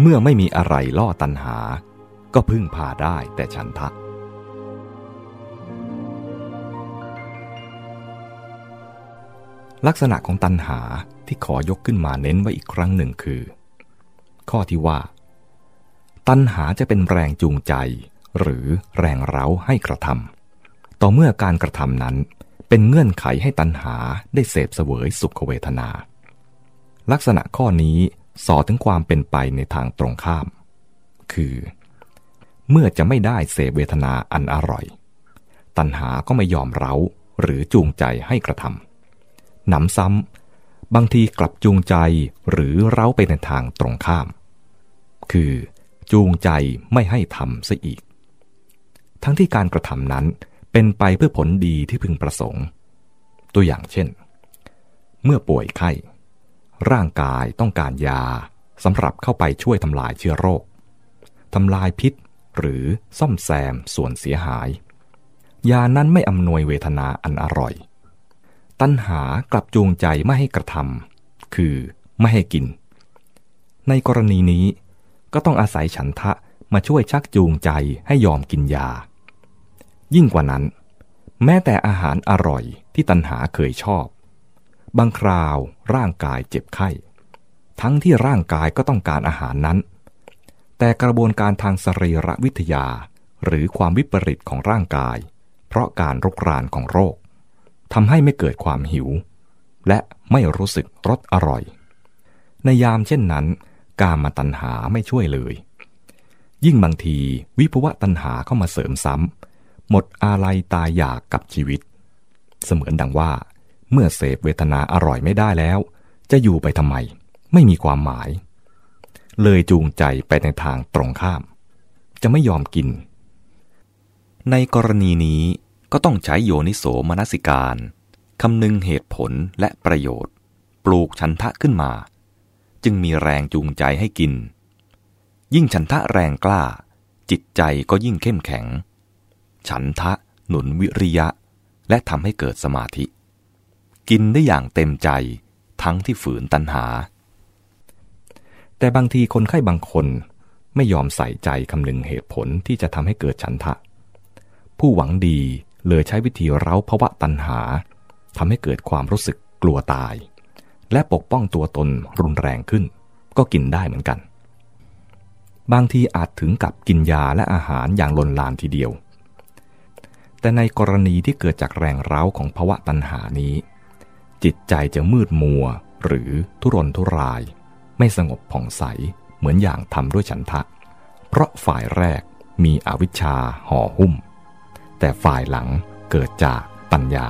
เมื่อไม่มีอะไรล่อตัณหา ก็พึ่งพาได้แต่ฉันทะ ลักษณะของตัณหาที่ขอยกขึ้นมาเน้นไว้อีกครั้งหนึ่งคือ ข้อที่ว่า ตัณหาจะเป็นแรงจูงใจ หรือแรงเร้าให้กระทำต่อเมื่อการกระทำนั้นเป็นเงื่อนไขให้ตัณหาได้เสพเสวยสุขเวทนา ลักษณะข้อนี้ สอถึงความเป็นไปในทางตรงข้าม คือ เมื่อจะไม่ได้เสพเวทนาอันอร่อย ตัณหาก็ไม่ยอมเร้าหรือจูงใจให้กระทำหนำซ้ำบางทีกลับจูงใจหรือเร้าไปในทางตรงข้าม คือจูงใจไม่ให้ทำซะอีก ทั้งที่การกระทำนั้นเป็นไปเพื่อผลดีที่พึงประสงค์ ตัวอย่างเช่น เมื่อป่วยไข้ ร่างกายต้องการยาสำหรับเข้าไปช่วยทำลายเชื้อโรคทำลายพิษหรือซ่อมแซมส่วนเสียหาย ยานั้นไม่อำนวยเวทนาอันอร่อย ตัณหากลับจูงใจไม่ให้กระทำคือไม่ให้กิน ในกรณีนี้ก็ต้องอาศัยฉันทะมาช่วยชักจูงใจให้ยอมกินยา ยิ่งกว่านั้น แม้แต่อาหารอร่อยที่ตัณหาเคยชอบ บางคราวร่างกายเจ็บไข้ ทั้งที่ร่างกายก็ต้องการอาหารนั้น แต่กระบวนการทางสรีรวิทยา หรือความวิปริตของร่างกาย เพราะการรุกรานของโรคทำให้ไม่เกิดความหิว และไม่รู้สึกรสอร่อย ในยามเช่นนั้น การมาตัณหาไม่ช่วยเลย ยิ่งบางทีวิภวะตัณหาเข้ามาเสริมซ้ำหมดอาลัยตายอยากกับชีวิต เสมือนดังว่า เมื่อเสพเวทนาอร่อยไม่ได้แล้ว จะอยู่ไปทำไม ไม่มีความหมาย เลยจูงใจไปในทางตรงข้าม จะไม่ยอมกิน ในกรณีนี้ก็ต้องใช้โยนิโสมนสิการคำนึงเหตุผลและประโยชน์ ปลูกชันทะขึ้นมา จึงมีแรงจูงใจให้กิน ยิ่งฉันทะแรงกล้า จิตใจก็ยิ่งเข้มแข็ง ฉันทะหนุนวิริยะ และทำให้เกิดสมาธิ กินได้อย่างเต็มใจ ทั้งที่ฝืนตัณหา แต่บางทีคนไข้บางคนไม่ยอมใส่ใจคำนึงเหตุผลที่จะทำให้เกิดฉันทะ ผู้หวังดีเลยใช้วิธีเร้าภวะตัณหาทำให้เกิดความรู้สึกกลัวตาย และปกป้องตัวตนรุนแรงขึ้น ก็กินได้เหมือนกัน บางทีอาจถึงกับกินยาและอาหารอย่างลนลานทีเดียว แต่ในกรณีที่เกิดจากแรงเร้าของภวะตัณหานี้ จิตใจจะมืดมัว หรือทุรนทุราย ไม่สงบผ่องใสเหมือนอย่างทำด้วยฉันทะ เพราะฝ่ายแรกมีอวิชชาห่อหุ้ม แต่ฝ่ายหลังเกิดจากปัญญา